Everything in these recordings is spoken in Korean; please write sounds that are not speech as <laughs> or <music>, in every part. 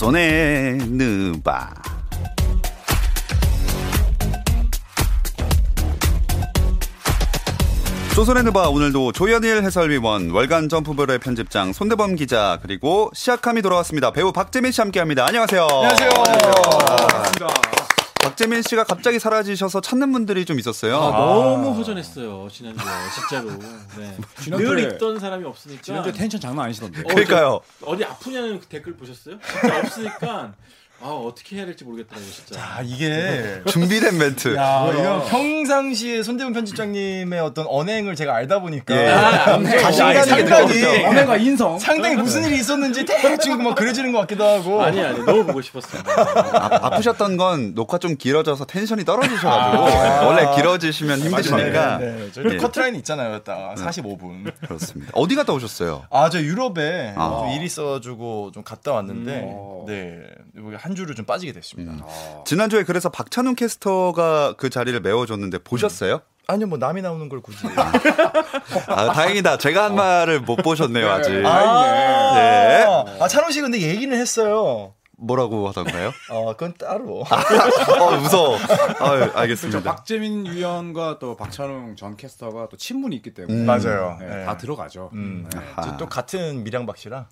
조선의 느바. 조선의 느바 오늘도 조현일 해설위원, 월간 점프볼의 편집장 손대범 기자 그리고 시작함이 돌아왔습니다. 배우 박재민 씨 함께합니다. 안녕하세요. 안녕하세요. 반갑습니다. 박재민 씨가 갑자기 사라지셔서 찾는 분들이 좀 있었어요. 아, 너무 허전했어요 지난주에 진짜로. 네. <laughs> 늘 있던 사람이 없으니까. 지난주에 텐션 장난 아니시던데. 어, 그러니까요. 저 어디 아프냐는 그 댓글 보셨어요? 진짜 없으니까 아 어떻게 해야 될지 모르겠더라고요 진짜. 아 이게 준비된 멘트. 야 이거 평상시에 손대문 편집장님의 어떤 언행을 제가 알다 보니까 예. 아, 자신감이 상당히 느껴지죠. 언행과 인성 상당히 무슨 일이 있었는지 대충 막 그려지는 것 같기도 하고 아니 아니 너무 보고 싶었어요. 아, 프셨던건 녹화 좀 길어져서 텐션이 떨어지셔가지고 원래 길어지시면 힘드시니까 네, 네. 예. 커트라인 있잖아요 딱 45분 그렇습니다. 어디 갔다 오셨어요? 아 저 유럽에 아. 좀 일이 있어가지고 좀 갔다 왔는데 음. 네 여기 한 주를 좀 빠지게 됐습니다 음. 지난주에 그래서 박찬훈 캐스터가 그 자리를 메워줬는데 보셨어요? 아니요 뭐 남이 나오는 걸 굳이 아, 다행이다. 제가 한 말을 못 보셨네요, 아직. 아, 네. 아 찬호 씨 근데 얘기는 했어요 뭐라고 하던가요? 어 그건 따로 어, 무서워. 아, 그렇죠. 알겠습니다. 박재민 위원과 또 박찬웅 전 캐스터가 또 친분이 있기 때문에 음. 맞아요 네, 네. 다 들어가죠. 음, 네. 아하. 또 같은 미량박 씨라.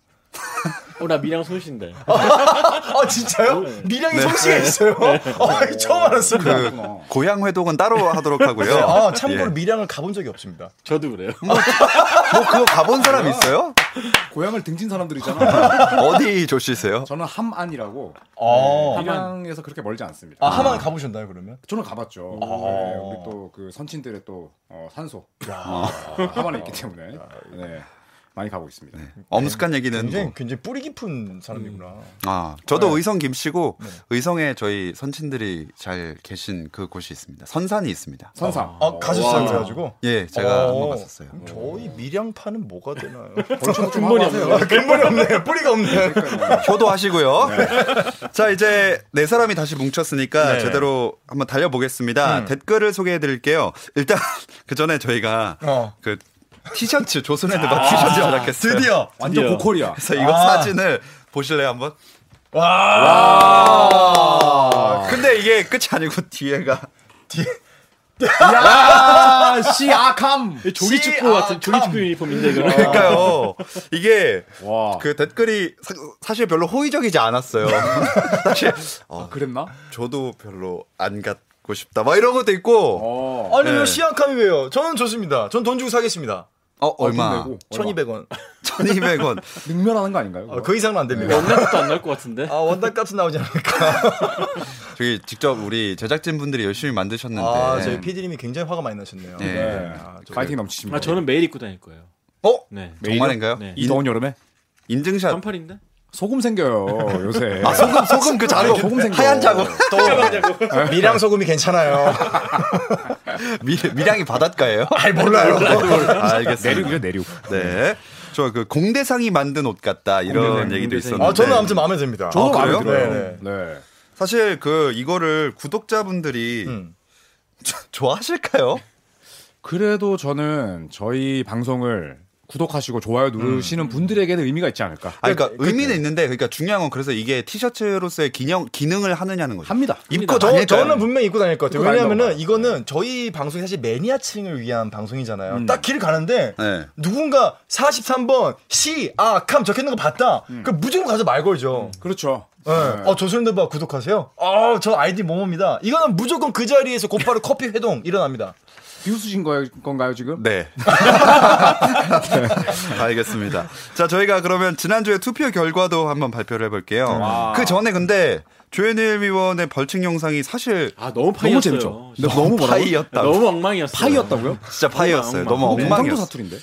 어 나 미랑 손신데. 아 진짜요? 네. 미량이 손씨가 있어요? 아, 처음 알았습니다. 그 고향 회동은 따로 하도록 하고요. 아 참고로 예. 미량을 가본 적이 없습니다. 저도 그래요. 뭐 그거 가본 사람 있어요? 고향을 등진 사람들이잖아. 어디 조시세요? 저는 함안이라고 아, 함양에서 그렇게 멀지 않습니다. 아 하만 가보셨나요 그러면? 저는 가봤죠. 아. 네, 우리 또 그 선친들의 또 어, 산소 어, 함안에 있기 때문에 네, 많이 가고 있습니다. 엄숙한 얘기는 굉장히 뭐. 굉장히 뿌리 깊은 사람이구나. 아, 저도 네. 의성 김씨고 네. 의성에 저희 선친들이 잘 계신 그 곳이 있습니다. 선산이 있습니다. 선상. 아 가셨어요 와. 그래가지고. 예, 제가 어. 한번 갔었어요. 저희 미량파는 뭐가 되나요? <laughs> 근본이. 없네요. 근본이 없네. 뿌리가 없네. <laughs> 효도하시고요. 자, 이제 네 사람이 다시 뭉쳤으니까 네. 제대로 한번 달려보겠습니다. 음. 댓글을 소개해 드릴게요. 일단 <laughs> 그 전에 저희가 어. 그 티셔츠 조선의 드바 티셔츠 제작했어요. 드디어. 완전 드디어. 고퀄이야. 그래서 이거 아. 사진을 보실래요 한번? 와. 근데 이게 끝이 아니고 뒤에가 야, 시아캄. 조기 축구 같은 조기 축구 유니폼인데. 그러니까요. 이게 와. 그 댓글이 사, 실 별로 호의적이지 않았어요. <laughs> 사실 어, 아, 그랬나? 저도 별로 안 갖고 싶다. 막 이런 것도 있고. 어. 아니 네. 왜 시약함이 왜요? 저는 좋습니다. 전 돈 주고 사겠습니다. 어, 얼마? 내고, 얼마? 1,200원. 1200원. <laughs> 능멸하는 거 아닌가요? 아, 그 이상은 안 됩니다. 원납도 안 날 것 같은데. 아 원단 값은 나오지 않을까? <laughs> 저기 직접 우리 제작진분들이 열심히 만드셨는데. 아 저희 PD님이 굉장히 화가 많이 나셨네요. 네. 네. 아, 저기- 파이팅 넘치십니다. 아 저는 매일 입고 다닐 거예요. 어? 네. 정말인가요? 네. 이 더운 여름에 인증샷. 반팔인데? 소금 생겨요 요새. <laughs> 아, 소금, 소금 그 자국. 소금 생겨. 하얀 자국. 또 미량 소금이 괜찮아요. 미, 밀양이 바닷가예요? <laughs> 아이 몰라요. 알겠습니다. 내륙이죠 내륙. 네. 저 그 공대상이 만든 옷 같다 이런 공대상, 얘기도 공대상. 있었는데. 아 저는 아무튼 마음에 듭니다. 저도 아, 마음에? 들어요. 네, 네. 사실 그 이거를 구독자분들이 음. <laughs> 좋아하실까요? 그래도 저는 저희 방송을 구독하시고 좋아요 누르시는 분들에게는 의미가 있지 않을까. 아, 그러니까 의미는 있는데, 그러니까 중요한 건 그래서 이게 티셔츠로서의 기능 기능을 하느냐는 거죠. 합니다. 입고 저, 다닐까요? 저는 분명히 입고 다닐 것 같아요. 왜냐하면은. 이거는 저희 방송이 사실 매니아층을 위한 방송이잖아요. 음. 딱길 가는데 네. 누군가 43번 시아캄 적혀 있는 거 봤다. 그 무조건 가서 말 걸죠. 그렇죠. 네. 어, 조선대바 구독하세요? 아, 저 아이디 뭐뭐입니다. 이거는 무조건 그 자리에서 곧바로 <laughs> 커피 회동 일어납니다. 비웃으신 거, 건가요 지금? <laughs> 네. 알겠습니다. 자, 저희가 그러면 지난주에 투표 결과도 한번 발표를 해볼게요. 와. 그 전에 근데 조현일 위원의 벌칙 영상이 사실 아 너무 파이였어요. 재밌죠. 근데 너무 뭐라고? 파이였다고. 너무 엉망이었어요. 파이였다고요? 진짜 파이였어요. 엉망. 너무 네. 엉망도 엉망이었어요. 사투리인데.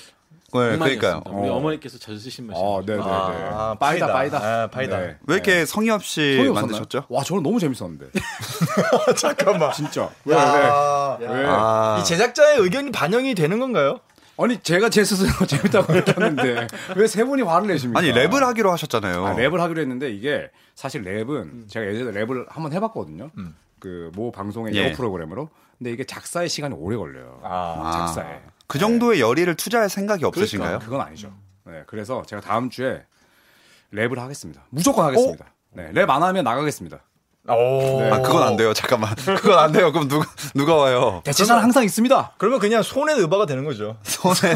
네, 그러니까요. 우리 어. 어머니께서 자주 쓰신 말씀. 아, 네 네 네. 아, 빠이다, 파이다. 빠이다. 아, 파이다. 네. 왜 이렇게 성의 없이? 만드셨죠? 와, 저는 너무 재밌었는데. <laughs> 잠깐만. 진짜. 왜, 야, 왜? 왜? 아, 이 제작자의 의견이 반영이 되는 건가요? 아니, 제가 제 스스로 <laughs> 재밌다고 느꼈는데, 왜 세 분이 화를 내십니까? 아니 랩을 하기로 하셨잖아요. 아, 랩을 하기로 했는데, 이게, 사실 랩은, 제가 예전에 랩을 한번 해봤거든요. 그, 모 방송의 예. 프로그램으로. 근데 이게 작사에 시간이 오래 걸려요. 아, 작사에. 그 정도의 열의를 투자할 생각이 없으신가요? 그건 아니죠. 네, 그래서 제가 다음 주에 랩을 하겠습니다. 무조건 하겠습니다. 네, 랩 안 하면 나가겠습니다. 오. 아, 그건 안 돼요. 잠깐만. <laughs> 그건 안 돼요. 그럼 누가, 누가 와요? 대체자는 항상 있습니다. 그러면 그냥 손의 의바가 되는 거죠. 손에.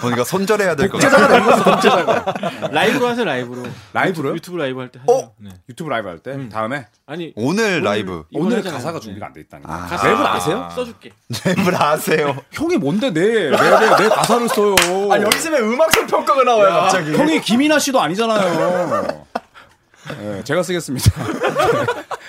그러니까 손절해야 될 것 같아요. <laughs> 라이브로 하세요 라이브로. 라이브로요? 유튜브 라이브 할 때 하세요. 어? 네. 유튜브 라이브 할때 다음에 아니 오늘 라이브. 이번 오늘 하잖아요. 가사가 네. 준비가 안 돼 있다니까. 아. 가사 랩을 아세요? 써줄게. 랩을 아세요? <laughs> 형이 뭔데 내 랩에 내 가사를 써요. 아 여기서 왜 음악성 평가가 나와요 갑자기? 형이 김이나 씨도 아니잖아요. 네, 제가 쓰겠습니다.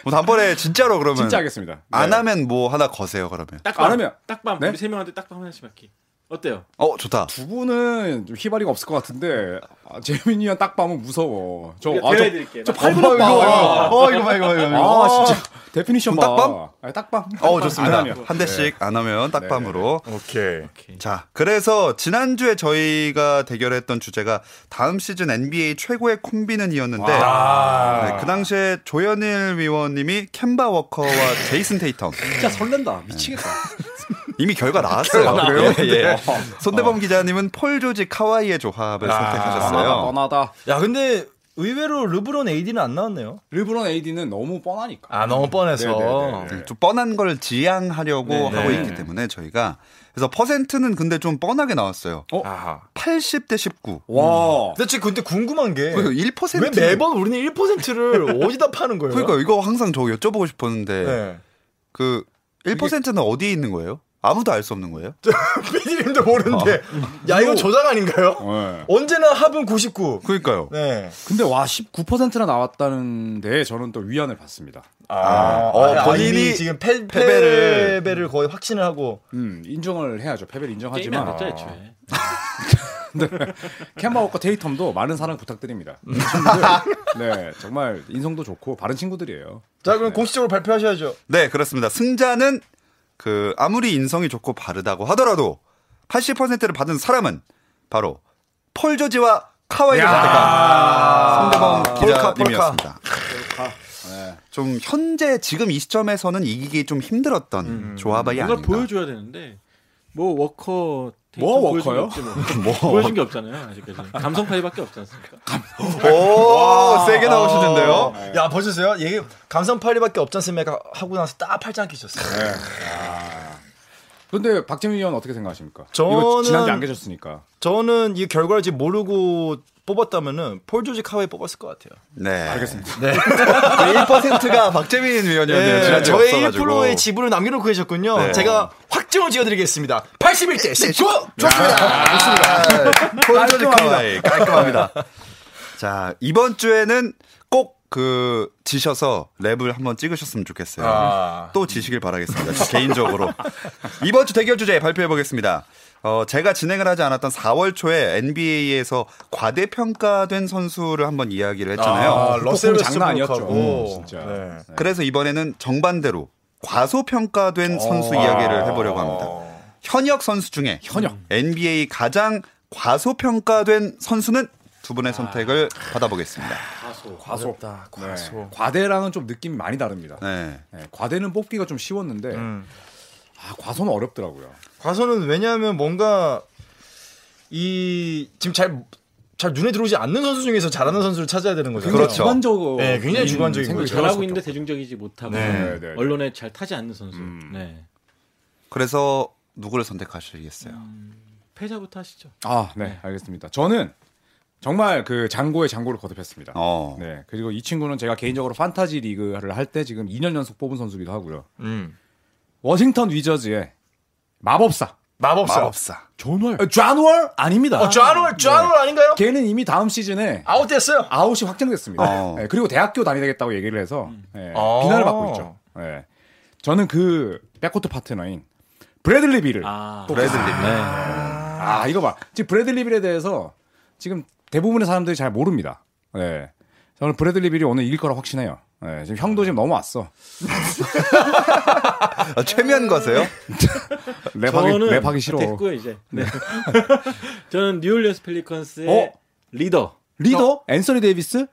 뭐 다음번에 진짜로 그러면. 진짜 하겠습니다. 안 네. 하면 뭐 하나 거세요, 그러면. 딱밤. 안 하면- 딱밤. 네? 우리 세 명한테 딱밤 하나씩 받기. 어때요? 어, 좋다. 두 분은 좀 희발이가 없을 것 같은데 아, 재민이 형 딱밤은 무서워. 저, 아, 저. 저 나- 팔근육 봐. 어, 이거 봐, 이거 봐, 이거 봐. 아 진짜 definition 봐. 딱밤? 아, 딱밤. 어, 좋습니다. 한 대씩 안 하면 딱밤으로. 오케이. 오케이. 자, 그래서 지난 주에 저희가 대결했던 주제가 다음 시즌 NBA 최고의 콤비는이었는데 아. 네, 그 당시에 조현일 위원님이 캔바 워커와 제이슨 테이텀 진짜 설렌다. 미치겠다. 이미 결과 나왔어요. 결과 나왔네요. 예, 예. 손대범 기자님은 폴 조지 카와이의 조합을 아. 선택하셨어요. 뻔하다. 야 근데 의외로 르브론 AD는 안 나왔네요. 르브론 AD는 너무 뻔하니까. 아 너무 뻔해서. 네네네. 네, 좀 뻔한 걸 지향하려고 네, 하고 네. 있기 때문에 저희가 그래서 퍼센트는 근데 좀 뻔하게 나왔어요. 아하. 80대 19. 와. 근데 지금 근데 궁금한 게그왜 1%. 매번 우리는 1%를 <laughs> 어디다 파는 거예요? 그러니까 이거 항상 저 여쭤보고 싶었는데 네. 그 1%는 어디에 있는 거예요? 아무도 알 수 없는 거예요? <laughs> PD님도 모르는데 야 이거 조작 아닌가요? 네. 언제나 합은 99. 그러니까요. 네. 근데 와 19%나 나왔다는데 저는 또 위안을 받습니다. 아, 어, 아, 본인이 이미 지금 패, 패배를- 패배를 거의 확신을 하고 음 인정을 해야죠. 패배를 게임이 안 인정하지만 됐죠 애초에. <laughs> 켐바 워커 테이텀도 많은 사랑 부탁드립니다. 이 친구들 네 정말 인성도 좋고 바른 친구들이에요. 자 그럼 공식적으로 발표하셔야죠. 네, 그렇습니다. 승자는 그 아무리 인성이 좋고 바르다고 하더라도 80%를 받은 사람은 바로 폴 조지와 카와이를 선택한 폴카, 기자님이었습니다. 네. 좀 현재 지금 이 시점에서는 이기기 좀 힘들었던 조합이 뭔가 아닌가. 보여줘야 되는데 뭐 워커 뭐 워커요? 게 없지 <laughs> 뭐. 보여준 게 없잖아요 아직까지. 감성 파이밖에 없지 않습니까? 오, 세게 나오시는데요. 야 보셨어요? 얘기 감성팔이밖에 없지 않습니까? 하고 나서 딱 팔짱 끼셨어요. 네. 아. 근데 박재민 의원 어떻게 생각하십니까? 저는- 지난주 안 계셨으니까. 저는 이 결과를 지금 모르고 뽑았다면은 폴 조지 카웨이 뽑았을 것 같아요. 네. 알겠습니다. 네. 1%가 박재민 위원이었네요. 네, 저의 없어가지고. 1%의 지분을 남겨놓고 계셨군요. 네. 제가 확정을 지어드리겠습니다. 81대 19! 좋습니다. 좋습니다. 폴 조지 카와이 깔끔합니다. 자 이번 주에는 꼭 그 지셔서 랩을 한번 찍으셨으면 좋겠어요. 아. 또 지시길 바라겠습니다. 저 개인적으로 이번 주 대결 주제 발표해 보겠습니다. 어, 제가 진행을 하지 않았던 4월 초에 NBA에서 과대평가된 선수를 한번 이야기를 했잖아요. 아, 러셀 장난 아니었죠. 웨스트브룩하고. 음, 진짜. 네. 그래서 이번에는 정반대로 과소평가된 선수 이야기를 해보려고 합니다. 현역 선수 중에 현역. NBA 가장 과소평가된 선수는 두 분의 선택을 받아보겠습니다. 가소. 과소. 어렵다, 과소. 네. 과대랑은 좀 느낌이 많이 다릅니다. 네. 네, 과대는 뽑기가 좀 쉬웠는데 음. 아, 과소는 어렵더라고요. 과소는 왜냐하면 뭔가 이 지금 잘, 잘 눈에 들어오지 않는 선수 중에서 잘하는 선수를 찾아야 되는 거잖아요. 그렇죠. 주관적으로 네, 굉장히 주관적인 거죠. 잘하고 수밖에 있는데. 대중적이지 못하고 네. 네, 네. 언론에 잘 타지 않는 선수. 음. 네. 그래서 누구를 선택하시겠어요? 패자부터 하시죠. 아, 네, 알겠습니다. 저는 정말 그 장고의 장고를 거듭했습니다. 어. 네, 그리고 이 친구는 제가 개인적으로 판타지 리그를 할 때 지금 2년 연속 뽑은 선수기도 하고요. 음. 워싱턴 위저즈의 마법사 마법사. 마법사. 존 월. 어, 존 월 아닙니다. 어, 존 월, 존 월 아닌가요? 걔는 이미 다음 시즌에 아웃됐어요. 아웃이 확정됐습니다. 어. 네, 그리고 대학교 다니겠다고 얘기를 해서 네, 아. 비난을 받고 있죠. 네. 저는 그 백코트 파트너인 브래들리 빌을 아. 브래들리. 아, 이거 봐. 지금 브래들리 빌에 대해서 지금 대부분의 사람들이 잘 모릅니다. 네. 저는 브래들리 빌이 오늘 이길 거라 확신해요. 네, 지금 형도 지금 넘어왔어. 아, 최면 거세요? <laughs> 랩하기, 저는 랩하기 싫어. 됐고요 이제. 네. <laughs> 저는 뉴올리언스 펠리컨스의 어? 리더 리더? 앤서니 데이비스?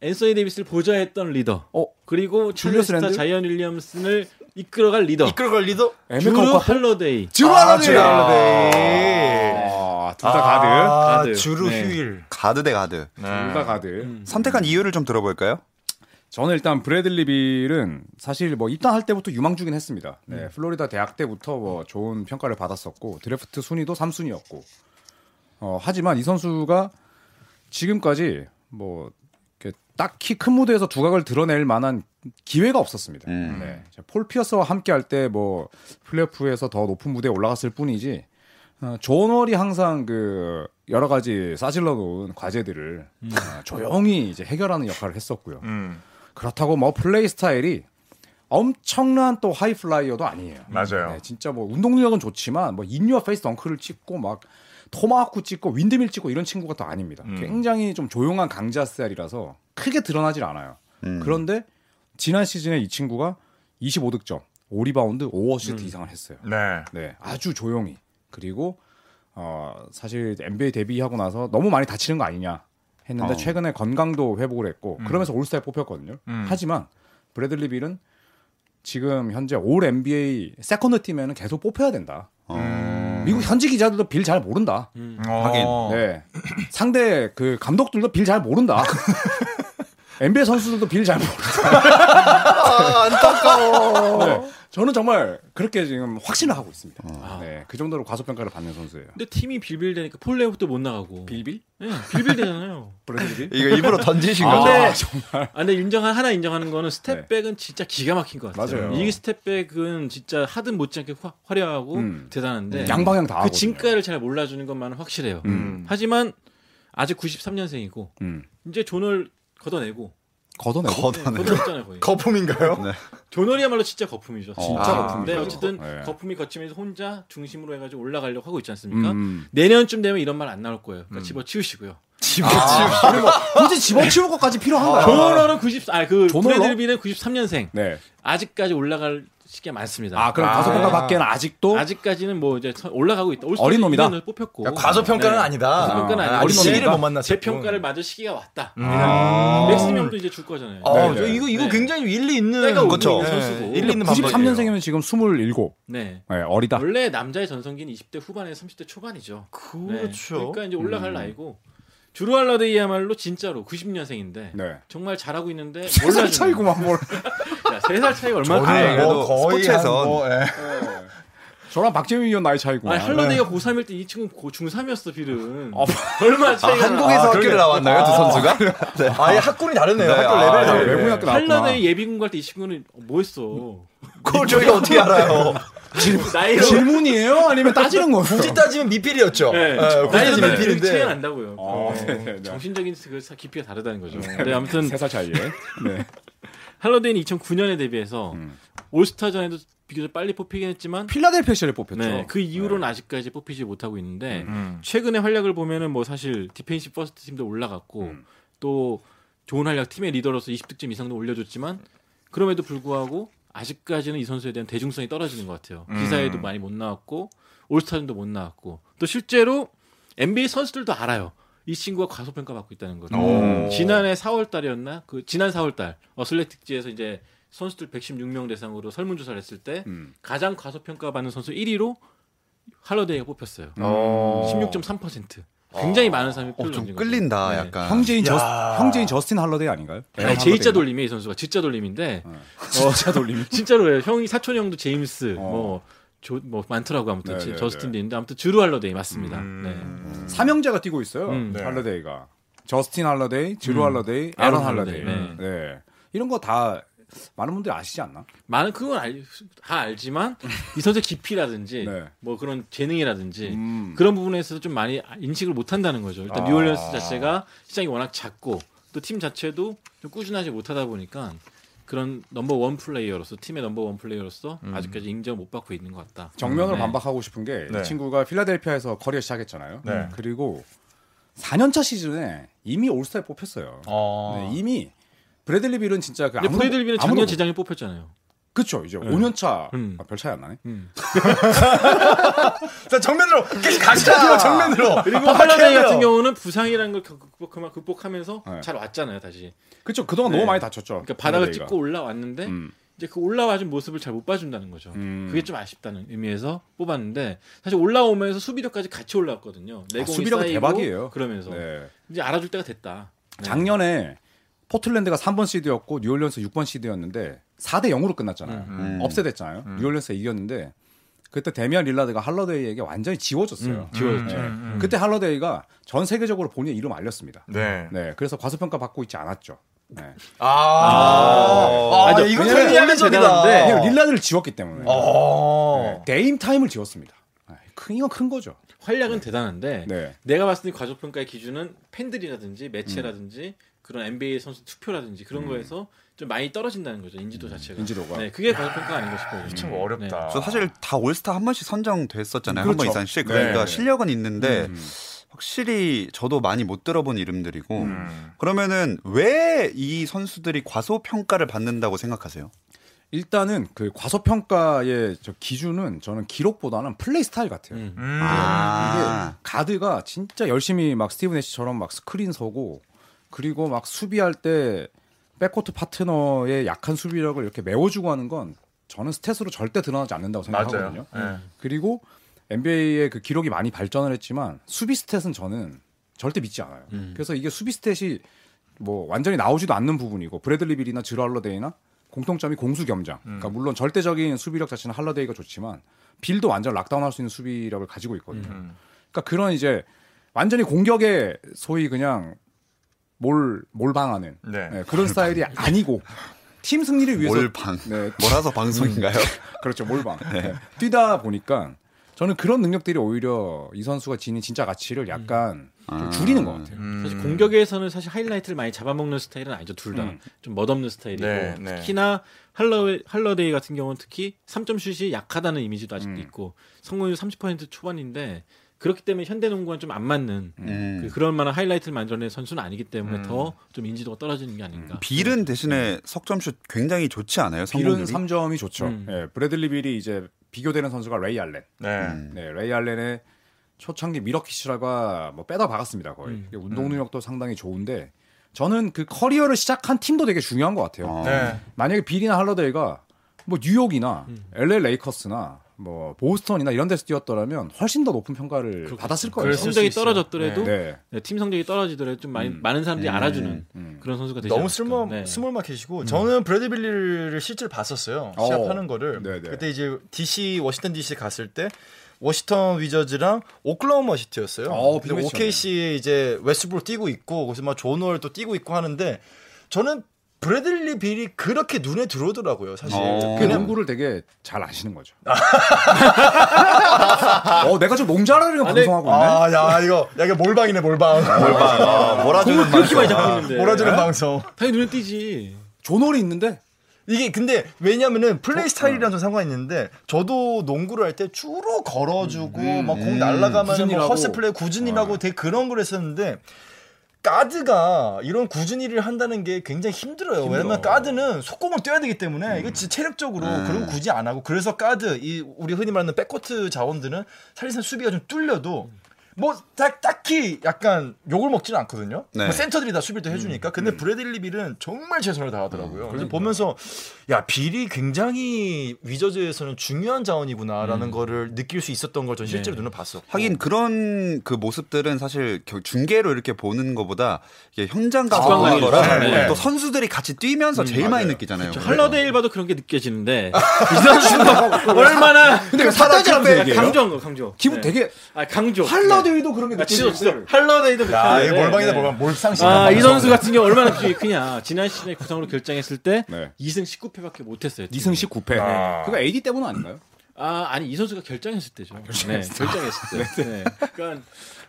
앤서니 데이비스를 보좌했던 리더. 어? 그리고 줄리어스 랜들? 자이언 윌리엄슨을 이이끌어갈 리더. 이끌어갈 리더? 즈루? 할러데이. 즈루 아, 할러데이. 즈루 할러데이. 아, 아, 둘다 가드. 아, 가드. 즈루 네. 휴일. 가드 대 가드. 둘다 가드. 음. 선택한 이유를 좀 들어볼까요? 저는 일단 브래들리 빌은 사실 뭐 입단할 때부터 유망주긴 했습니다. 네, 플로리다 대학 때부터 뭐 좋은 평가를 받았었고 드래프트 순위도 3순위였고. 어, 하지만 이 선수가 지금까지 뭐 이렇게 딱히 큰 무대에서 두각을 드러낼 만한 기회가 없었습니다. 음. 네. 자, 폴 피어스와 함께 할 때 뭐 플레이오프에서 더 높은 무대에 올라갔을 뿐이지 어, 존 월이 항상 그 여러 가지 싸질러 놓은 과제들을 어, 조용히 이제 해결하는 역할을 했었고요. 음, 그렇다고 뭐 플레이 스타일이 엄청난 또 high flyer도 아니에요. 맞아요. 네, 진짜 뭐 운동 능력은 좋지만 뭐 in your face 덩크를 찍고 막 토마호크 찍고 windmill 찍고 이런 친구가 또 아닙니다. 음. 굉장히 좀 조용한 강자 스타일이라서 크게 드러나질 않아요. 음. 그런데 지난 시즌에 이 친구가 25득점, 5리바운드, 5어시스트 음. 이상을 했어요. 네. 네, 아주 조용히. 그리고 어 사실 NBA 데뷔하고 나서 너무 많이 다치는 거 아니냐 했는데 어. 최근에 건강도 회복을 했고 그러면서 올스타에 뽑혔거든요. 음. 하지만 브래들리 빌은 지금 현재 All NBA second 팀에는 계속 뽑혀야 된다. 어. 미국 현지 기자들도 빌 잘 모른다. 하긴. 어. 네. <clears throat> 상대 그 감독들도 빌 잘 모른다. <laughs> NBA 선수들도 빌 잘 모른다. <laughs> 아, 안타까워. 네. 저는 정말 그렇게 지금 확신을 하고 있습니다. 아. 네. 그 정도로 과소평가를 받는 선수예요. 근데 팀이 빌빌대니까 플레이오프도 못 나가고. 빌빌? 네, 빌빌대잖아요. 브래들리 빌? 이거 일부러 던지신 아, 거죠? 근데 정말. 아, 근데 인정한 하나 인정하는 거는 step back은 진짜 기가 막힌 것 같아요. 맞아요. 이 step back은 진짜 하든 못지않게 화, 화려하고 음. 대단한데 양방향 다 그 하거든요. 진가를 잘 몰라주는 것만은 확실해요. 음. 하지만 아직 93년생이고 음. 이제 존 월 걷어내고 걷어내고. 걷어내. 걷어냈잖아요 거의. 거품인가요? 네. 존 월이야말로 진짜 거품이죠. 진짜 아, 거품이죠. 근데 어쨌든 네. 거품이 거치면서 혼자 중심으로 해가지고 올라가려고 하고 있지 않습니까? 음. 내년쯤 되면 이런 말 안 나올 거예요. 그러니까 집어치우시고요. <laughs> 굳이 집어치울 것까지 필요한가요? 존월은 90, 아그? 브래들비는 93년생. 네. 아직까지 올라갈 시기가 많습니다. 아, 그럼 아. 과소평가 밖에는 아직도 아직까지는 뭐 이제 서- 올라가고 있다. 어린 놈이다? 뽑혔고. 야, 과소평가는 네. 아니다. 과소평가는 아, 아니고 어린 시기를 못 만났어. 재평가를 맞을 시기가 왔다. 아. 맥스명도 이제 줄 거잖아요. 어, 네, 저 네. 이거 이거 네. 굉장히 일리 있는. 있는 선수고. 일리 있는 방법이에요. 93년생이면 지금 27. 네. 네, 어리다. 원래 남자의 전성기는 20대 후반에서 30대 초반이죠. 네. 그렇죠. 그러니까 이제 올라갈 나이고 주루 할러데이야말로 진짜로 90년생인데 네. 정말 잘하고 있는데 <laughs> 세살 차이구만 뭘. 야, <laughs> 3살 차이 얼마나 저는 차이가 그래도 뭐 거의 스포츠에선 한 뭐, 예. 저랑 박재민 위원 나이 차이구만. 아니 할러데이가 고3일 때 이 친구 고 중3이었어 빌은 어. 얼마나 아, 차이가 나. 한국에서 학교를 나왔나요, 두 선수가? <laughs> 네. 아예 학군이 다르네요. 네, 학교 아, 레벨이 네, 다르네. 외국인 학교 나왔구나. 할러데이 예비군 갈 때 이 친구는 뭐 했어 <laughs> 그걸 저희가 어떻게 알아요? <laughs> 나이로 질문 이에요? 아니면 따지는 거예요? 굳이 따지면 미필이었죠. 네. 예, 나이로 굳이 따지면 차이가 미필인데. 난다고요 어, 어, 네, 네. 정신적인 그 사- 깊이가 다르다는 거죠 네, 아무튼 세살 차이에. 네. 할러데이는 2009년에 데뷔해서 음. 올스타전에도 비교적 빨리 뽑히긴 했지만 필라델피아 시절에 뽑혔죠. 네, 그 이후로는 아직까지 뽑히지 못하고 있는데 음. 최근의 활약을 보면은 뭐 사실 defensive first team도 올라갔고 음. 또 좋은 활약 팀의 리더로서 20득점 이상도 올려줬지만 그럼에도 불구하고 아직까지는 이 선수에 대한 대중성이 떨어지는 것 같아요. 음. 기사에도 많이 못 나왔고 올스타전도 못 나왔고 또 실제로 NBA 선수들도 알아요. 이 친구가 과소평가 받고 있다는 거죠. 오. 지난해 4월 달이었나? 그 지난 4월 달 Athletic지에서 이제 선수들 116명 대상으로 설문조사를 했을 때 음. 가장 과소평가 받는 선수 1위로 할러데이가 뽑혔어요. 어. 16.3%. 굉장히 많은 사람이 어, 좀 끌린다, 거죠. 네. 약간. 형제인 저 야. 형제인 저스틴 할러데이 아닌가요? 아니, J자 돌림이 이 선수가 진짜 돌림인데 <laughs> 진짜 돌림. <laughs> 진짜로예요. 형이 사촌 형도 제임스 어. 뭐, 조, 뭐 많더라고 아무튼 네, 네, 저스틴도 있는데 아무튼 즈루 할러데이 맞습니다. 음. 삼형제가 뛰고 있어요. 음. 네. 할러데이가. 저스틴 할러데이, 즈루 음. 할러데이, 에런 할러데이. 할러데이. 네. 이런 거 다 많은 분들이 아시지 않나? 많은 그건 알, 다 알지만 이 선수의 깊이라든지 네. 뭐 그런 재능이라든지 음. 그런 부분에서 좀 많이 인식을 못 한다는 거죠. 일단 아. 뉴올리언스 자체가 시장이 워낙 작고 또 팀 자체도 좀 꾸준하지 못하다 보니까 그런 number one player로서 팀의 number one player로서 아직까지 인정 못 받고 있는 것 같다. 정면으로 네. 반박하고 싶은 게 이 네. 친구가 필라델피아에서 커리어 시작했잖아요. 네. 그리고 4년차 시즌에 이미 올스타에 뽑혔어요. 어. 네, 이미 브래들리 빌은 진짜 그 아무도- 브래들리 빌은 아무도 작년 못- 재작년에 뽑혔잖아요. 그쵸 이제 5년 차 음. 아, 별 차이 안 나네. 음. 자, 정면으로 계속 가시죠. 정면으로. 그리고 아, 할러데이 해야 같은. 경우는 부상이라는 걸 극복, 극복하면서 네. 잘 왔잖아요, 다시. 그쵸 그동안 네. 너무 많이 다쳤죠. 그러니까 바닥을 할러데이가. 찍고 올라왔는데 음. 이제 그 올라와준 모습을 잘 못 봐준다는 거죠. 음. 그게 좀 아쉽다는 의미에서 뽑았는데 사실 올라오면서 수비력까지 같이 올라왔거든요. 내공이 아, 수비력은 쌓이고 대박이에요. 그러면서 네. 이제 알아줄 때가 됐다. 네. 작년에 포틀랜드가 3번 시드였고 뉴올리언스 6번 시드였는데 4대 0으로 끝났잖아요. 음. upset했잖아요. 뉴올리언스가 이겼는데 그때 데미안 릴라드가 할러데이에게 완전히 지워졌어요. 음, 지워졌죠. 네. 음, 음. 그때 할러데이가 전 세계적으로 본인의 이름 알렸습니다. 네. 네, 그래서 과소평가 받고 있지 않았죠. 네. 아, 아. 이거 왜냐면 되게 합리적이다. 대단한데 릴라드를 지웠기 때문에 어. 네, Dame Time을 지웠습니다. 아, 큰 이건 큰 거죠. 활약은 대단한데 네. 내가 봤을 때 과소평가의 기준은 팬들이라든지 매체라든지 그런 NBA 선수 투표라든지 그런 거에서 좀 많이 떨어진다는 거죠 인지도 자체가. 인지도가. 네, 그게 과소평가 아닌가 싶어요. 참 네. 어렵다. 저 사실 다 올스타 한 번씩 선정됐었잖아요. 한번 그렇죠. 이상씩. 그러니까 네. 실력은 있는데 음. 확실히 저도 많이 못 들어본 이름들이고 음. 그러면은 왜 이 선수들이 과소평가를 받는다고 생각하세요? 일단은 그 과소평가의 저 기준은 저는 기록보다는 플레이 스타일 같아요. 음. 음. 아. 가드가 진짜 열심히 막 스티브 내쉬처럼 막 스크린 서고 그리고 막 수비할 때 백코트 파트너의 약한 수비력을 이렇게 메워주고 하는 건 저는 stat으로 절대 드러나지 않는다고 생각하거든요. 네. 그리고 NBA의 그 기록이 많이 발전을 했지만 수비 stat은 저는 절대 믿지 않아요. 음. 그래서 이게 수비 stat이 뭐 완전히 나오지도 않는 부분이고 브래들리 빌이나 즈루 할러데이나 공통점이 공수 겸장. 그러니까 물론 절대적인 수비력 자체는 할러데이가 좋지만 빌도 완전 lockdown 할 수 있는 수비력을 가지고 있거든요. 음. 그러니까 그런 이제 완전히 공격에 소위 그냥 몰 몰방하는 네. 네, 그런 스타일이 <laughs> 아니고 팀 승리를 위해서 몰방. 네, 뭐라서 방송인가요? <laughs> 그렇죠 몰방 네. 뛰다 보니까 저는 그런 능력들이 오히려 이 선수가 지닌 진짜 가치를 약간 좀 줄이는 것 같아요. 음. 사실 공격에서는 사실 하이라이트를 많이 잡아먹는 스타일은 아니죠 둘다 음. 좀 멋없는 스타일이고 네, 네. 특히나 할러 할러데이 같은 경우는 특히 3점 슛이 약하다는 이미지도 아직도 음. 있고 성공률 30% 초반인데 그렇기 때문에 현대농구와는 좀안 맞는 음. 그 그럴 만한 하이라이트를 만들어낸 선수는 아니기 때문에 음. 더좀 인지도가 떨어지는 게 아닌가. 빌은 대신에 석점슛 굉장히 좋지 않아요? 빌은 성공률이? 3점이 좋죠. 음. 예, 브래들리 빌이 이제 비교되는 선수가 레이 알렌. 네. 음. 네, 레이 알렌의 초창기 밀워키 시절하고 뭐 빼다 박았습니다 거의. 음. 운동 능력도 상당히 좋은데 저는 그 커리어를 시작한 팀도 되게 중요한 것 같아요. 어. 네. 만약에 빌이나 할러데이가 뭐 뉴욕이나 음. LA 레이커스나 뭐 보스턴이나 이런 데서 뛰었더라면 훨씬 더 높은 평가를 그렇겠죠. 받았을 거예요. 성적이. 떨어졌더라도 네. 네, 팀 성적이 떨어지더라도 좀 많이 음. 많은 사람들이 음. 알아주는 음. 그런 선수가 되지 너무 않을까. small 네. small market이고 저는 브래들리 빌을 실제로 봤었어요. 어. 시합하는 거를 네네. 그때 이제 DC 워싱턴 DC 갔을 때 워싱턴 위저즈랑 오클라호마 시티였어요. 어, 근데. OKC에 이제 웨스트브룩 뛰고 있고 거기서 막 존 월도 뛰고 있고 하는데 저는 브래들리 빌이 그렇게 눈에 들어오더라고요. 사실. 어. 그 농구를 되게 잘 아시는 거죠. <laughs> 어, 내가 좀 아니, 방송하고 있네. 아, 야 이거 야 이거 몰방이네 몰방. 아, <laughs> 몰아주는 공을 그렇게 많이 방송. 잡고 있는데. 몰아주는 방송. 당연히 눈에 띄지. 조놀이 있는데 이게 근데 왜냐면은 플레이 스타일이랑 좀 상관이 있는데 저도 농구를 할 때 주로 걸어주고 음, 막공 음, 날라가면 뭐. hustle play 궂은일하고 되게 그런 걸 했었는데 가드가 이런 궂은일을 한다는 게 굉장히 힘들어요. 왜냐면 가드는 속공을 뛰어야 되기 때문에 이거 진짜 체력적으로 음. 그런 거 굳이 안 하고 그래서 가드 이 우리 흔히 말하는 backcourt 자원들은 사실상 수비가 좀 뚫려도 뭐 딱, 딱히 약간 욕을 먹지는 않거든요. 네. 뭐 센터들이 다 수비를 또 해주니까. 근데 브래들리 빌은 정말 최선을 다하더라고요. 그래서 보면서 야 빌이 굉장히 위저즈에서는 중요한 자원이구나라는 거를 느낄 수 있었던 걸전 실제로 네. 눈을 봤어. 하긴 그런 그 모습들은 사실 겨- 중계로 이렇게 보는 것보다 이게 현장 가서 직관 보는. 거라 네. 또 선수들이 같이 뛰면서 제일 많이 느끼잖아요. 저 할러데일 봐도 그런 게 느껴지는데 <laughs> 이 선수가 얼마나 근데. 강조한 거 강조. 기분 네. 되게 아 강조. 할러 데이도 그런 게 아, 느껴지죠. 진짜 할러데이도 야, 하는데, 몰방이다 네. 몰방. 몰상식. 아, 이 선수 같은 경우 얼마나 기억이 크냐. 지난 시즌에 부상으로 결장했을 때 네. 2승 19패밖에 못 했어요. 2승 19패. 아. 그거 AD 때문 아닌가요? 아, 아니 이 선수가 결장했을 때죠. 결장했을, 네, 결장했을 때. 네. 그러니까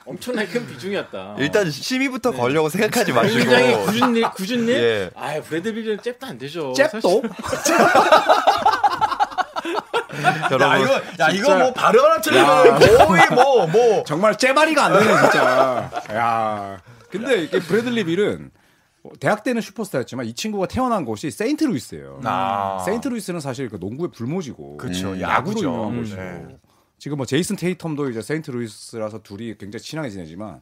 엄청나게 큰 비중이었다. 일단 시비부터 걸려고 생각하지 마시고 굉장히 궂은일. 예. 아, 브래들리 빌은 잽도 안 되죠. 잽도? <laughs> <laughs> <laughs> 야 이거 야 이거 뭐 발음 하나 틀리면 거의 뭐 뭐. <laughs> 정말 째바리가 안 되네 진짜. 야. 근데 이게 브래들리 빌은 대학 때는 슈퍼스타였지만 이 친구가 태어난 곳이 세인트루이스예요. 아. 세인트루이스는 사실 그 농구의 불모지고 그쵸, 음, 야구죠. 야구로 유명한 음. 곳이고 네. 지금 뭐 제이슨 테이텀도 이제 세인트 루이스라서 둘이 굉장히 친하게 지내지만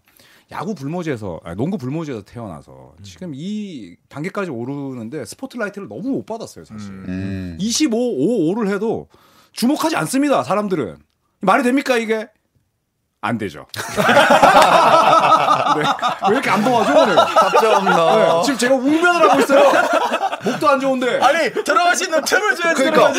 야구 불모지에서 아니, 농구 불모지에서 태어나서 지금 이 단계까지 오르는데 스포트라이트를 너무 못 받았어요 사실. 음. 25, 5, 5를 해도 주목하지 않습니다 사람들은 말이 됩니까 이게? 안 되죠. <laughs> 네. 왜 이렇게 안 도와줘 오늘? 답정 네, 너. 지금 제가 웅변을 하고 있어요. 목도 안 좋은데. 아니 들어갈 수 있는 틈을 줘야 그러니까. 어,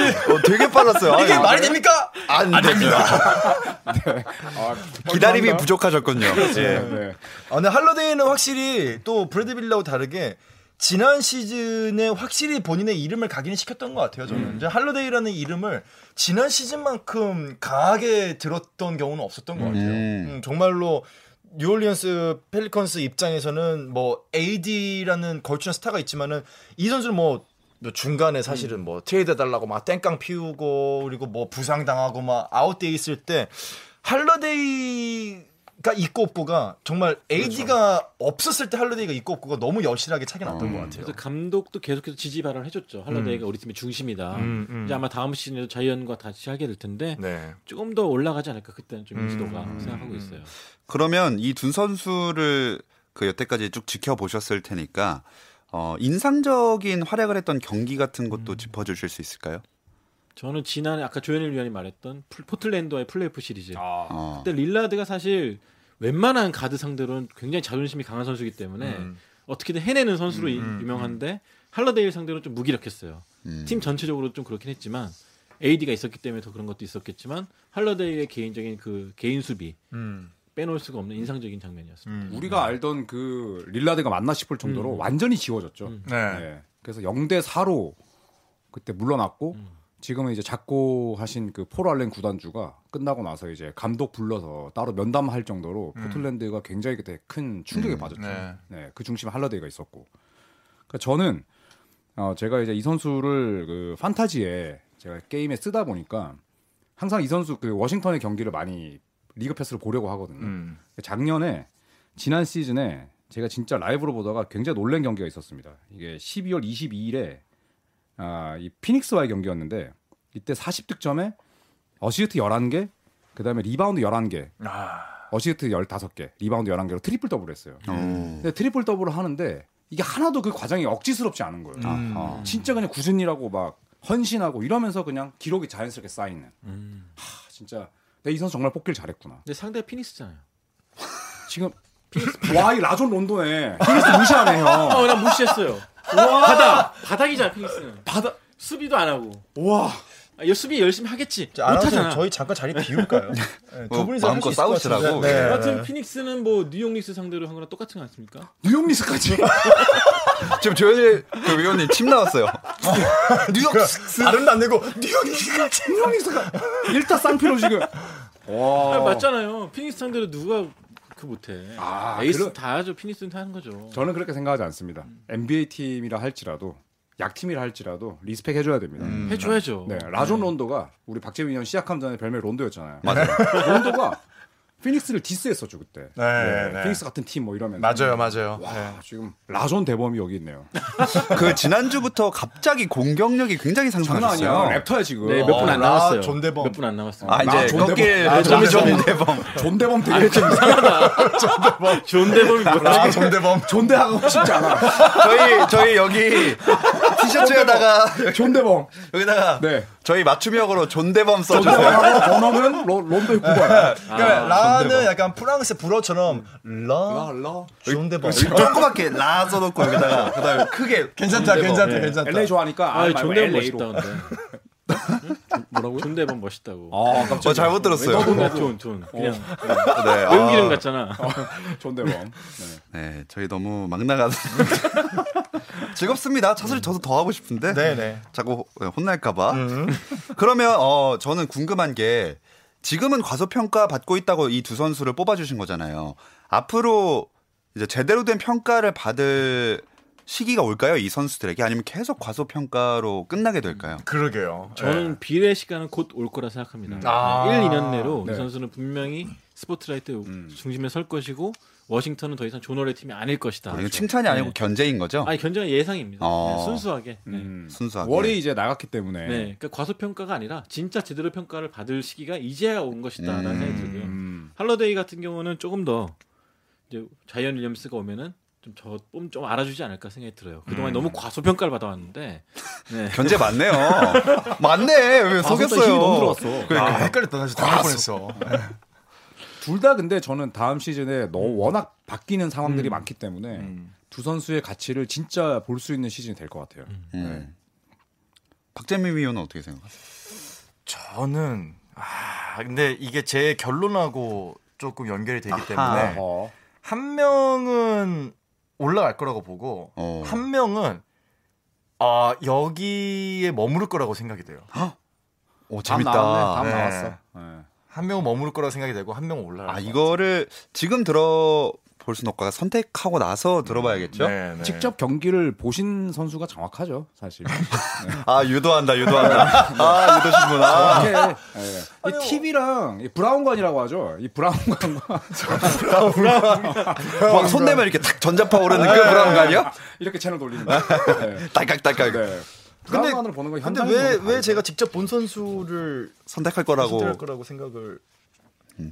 되게 빨랐어요. 이게 아니, 말이 됩니까? 안 됩니다. <laughs> 아, 기다림이. 부족하셨군요. 예. 네. 아, 근데 할러데이는 확실히 또 브래드 빌라하고 다르게 지난 시즌에 확실히 본인의 이름을 각인시켰던 것 같아요. 저는 이제 할러데이라는 이름을 지난 시즌만큼 강하게 들었던 경우는 없었던 것 같아요. 음. 음, 정말로 뉴올리언스 펠리컨스 입장에서는 뭐 AD라는 걸출한 스타가 있지만은 이 선수는 뭐, 뭐 중간에 사실은 뭐 트레이드 달라고 막 땡깡 피우고 그리고 뭐 부상 당하고 막 아웃돼 있을 때 할러데이 가 있고 없고가 정말 AD가 없었을 때 할러데이가 있고 없고가 너무 여실하게 차이가 났던 것 같아요. 그래서 감독도 계속해서 지지 발언을 해줬죠. 할러데이가 우리 팀의 중심이다. 음, 음. 이제 아마 다음 시즌에도 자이언과 다시 하게 될 텐데 네. 조금 더 올라가지 않을까 그때는 좀 인지도가 음. 생각하고 있어요. 그러면 이 두 선수를 그 여태까지 쭉 지켜보셨을 테니까 어, 인상적인 활약을 했던 경기 같은 것도 짚어주실 수 있을까요? 저는 지난해 아까 조현일 위원이 말했던 풀- 포틀랜드와의 플레이오프 시리즈. 아, 어. 그때 릴라드가 사실 웬만한 가드 상대로는 굉장히 자존심이 강한 선수이기 때문에 음. 어떻게든 해내는 선수로 이- 음, 유명한데 할러데이 상대로는 좀 무기력했어요. 음. 팀 전체적으로 좀 그렇긴 했지만 AD가 있었기 때문에 더 그런 것도 있었겠지만 할러데이의 개인적인 그 개인 수비 음. 빼놓을 수가 없는 인상적인 장면이었습니다. 음. 우리가 알던 그 릴라드가 맞나 싶을 정도로 음. 완전히 지워졌죠. 음. 네. 네. 그래서 0대 4로 그때 물러났고 음. 지금은 이제 작고 하신 그 폴 알렌 구단주가 끝나고 나서 이제 감독 불러서 따로 면담할 정도로 음. 포틀랜드가 굉장히 그때 큰 충격에 음. 빠졌죠. 네. 네. 그 중심에 할러데이가 있었고. 그러니까 저는 어 제가 이제 이 선수를 그 판타지에 제가 게임에 쓰다 보니까 항상 이 선수 그 워싱턴의 경기를 많이 League Pass를 보려고 하거든요. 음. 작년에 지난 시즌에 제가 진짜 라이브로 보다가 굉장히 놀란 경기가 있었습니다. 이게 12월 22일에 아, 이 피닉스와의 경기였는데 이때 40득점에 어시스트 11개, 그다음에 리바운드 11개, 아. 어시스트 15개, 리바운드 11개로 트리플 더블을 했어요. 어. 근데 트리플 더블을 하는데 이게 하나도 그 과정이 억지스럽지 않은 거예요. 음. 어, 진짜 그냥 궂은일하고 막 헌신하고 이러면서 그냥 기록이 자연스럽게 쌓이는. 음. 하, 진짜 내 이 선수 정말 뽑기를 잘했구나. 근데 상대가 피닉스잖아요. 지금 <laughs> 와 이 라존 론도네 피닉스 무시하네 형. <laughs> 어, 난 무시했어요. 바닥 바닥이잖아 피닉스는. 바닥 수비도 안 하고. 와 아, 이 수비 열심히 하겠지. 못하잖아. 저희 잠깐 자리 비울까요? <laughs> 네, 뭐 두 분이서 마음껏 있을 것 싸우시라고. 네. 같은 피닉스는 뭐 뉴욕 닉스 상대로 한 거랑 똑같은 거 않습니까? 뉴욕 리스까지. <laughs> 지금 조현일 그 위원님 침 나왔어요. <laughs> 뉴욕 발음도 안 되고 뉴욕이까지. 뉴욕 리스가 일타 쌍피로 지금. 아, 와 맞잖아요. 피닉스 상대로 누가 그 못해. 아, 에이스 그러- 다 하죠. 피닉스는 다 하는 거죠. 저는 그렇게 생각하지 않습니다. NBA 팀이라 할지라도 약팀이라 할지라도 respect 해줘야 됩니다. 해줘야죠. 네, 라존 론도가 우리 박재민 형 시작하면 전에 별명 론도였잖아요. 맞아요. 론도가 피닉스를 디스했었죠 그때. 네, 네. 피닉스 같은 팀 뭐 이러면. 맞아요, 맞아요. 와 네. 지금 라존 대범이 여기 있네요. <laughs> 그 지난주부터 갑자기 공격력이 굉장히 장난 아니야. 상승하셨어요. 랩터야 지금. 네, 몇분안라 남았어요. 존 대범. 몇 분 안 남았어요. 아나 이제 존대범. 꺾일 아, 좀 존대범. 존대범. 존 대범 되게 좀 존대범이 뭐야? 아, 존대범. 존대하고 싶지 않아. 저희 저희 여기 티셔츠에다가 <laughs> 존대범. 여기다가 네. 저희 맞춤형으로 존대범 써주세요. 로, 론도의 9번. 그러니까 라는 약간 프랑스 불어처럼 라, 라. 존대범. 조그맣게 라 써놓고 여기다가 그다음에 크게 괜찮다, 존대범. 괜찮다, 예. 괜찮다. LA 좋아하니까 아, 존대범 LA 로. 멋있다 근데. <laughs> 뭐라고요? 존대범 멋있다고. 아, 깜짝이야. 어, 잘못 들었어요. 존, 존, 존. 그냥 네, 외국 아, 이름 같잖아. 존대범. 네. 네, 저희 너무 막 나가서 <laughs> 즐겁습니다. 사실 저도 더 하고 싶은데 네네. 자꾸 혼날까봐. 음. <laughs> 그러면 어 저는 궁금한 게 지금은 과소평가 받고 있다고 이 두 선수를 뽑아주신 거잖아요. 앞으로 이제 제대로 된 평가를 받을 시기가 올까요? 이 선수들에게 아니면 계속 과소평가로 끝나게 될까요? 그러게요. 저는 비례 시간은 곧 올 거라 생각합니다. 아. 1, 2년 내로 네. 이 선수는 분명히 스포트라이트 음. 중심에 설 것이고 워싱턴은 더 이상 조너의 팀이 아닐 것이다. 아, 이거 칭찬이 아니고 네. 견제인 거죠? 아니 견제가 예상입니다. 어. 네, 순수하게. 네. 음. 순수하게. 월이 이제 나갔기 때문에 네, 그러니까 과소평가가 아니라 진짜 제대로 평가를 받을 시기가 이제야 온 것이다라는 음. 생각이 들고요. 음. 할러데이 같은 경우는 조금 더 이제 자이언 윌리엄스가 오면은 좀 저좀 좀 알아주지 않을까 생각이 들어요. 그동안 너무 과소평가를 받아왔는데 네. <laughs> 견제 맞네요. 맞네. 왜 속였어요? 힘이 너무 들어왔어. 아, 헷갈렸다. 나 진짜 당할 뻔했어. 둘다 근데 저는 다음 시즌에 너무 워낙 바뀌는 상황들이 많기 때문에 음. 두 선수의 가치를 진짜 볼 수 있는 시즌이 될 것 같아요. 음. 박재민 위원은 어떻게 생각하세요? 저는 아 근데 이게 제 결론하고 조금 연결이 되기 아하. 때문에 어. 한 명은 올라갈 거라고 보고 어. 한 명은 아 여기에 머무를 거라고 생각이 돼요. 오, 다음 재밌다. 나왔네. 다음 네. 나왔어. 네. 한 명은 머무를 거라고 생각이 되고 한 명은 올라갈 아, 것 이거를 지금 들어 볼 수는 없고 선택하고 나서 들어봐야겠죠? 같아요. 네, 네. 직접 경기를 보신 선수가 정확하죠, 사실. <laughs> 아, 유도한다, 유도한다. 아, 유도신구나. 이렇게 예. 이 TV랑 이 브라운관이라고 하죠. 이 브라운관과 막 손대면 이렇게 탁 전자파 오르는 그 브라운 거 아니야? 이렇게 채널 돌리는 거. 네. 딸깍딸깍. 네. 브라운관으로 보는 거 근데 왜 왜. 제가 직접 본 선수를 선택할 거라고. 선택할 거라고 생각을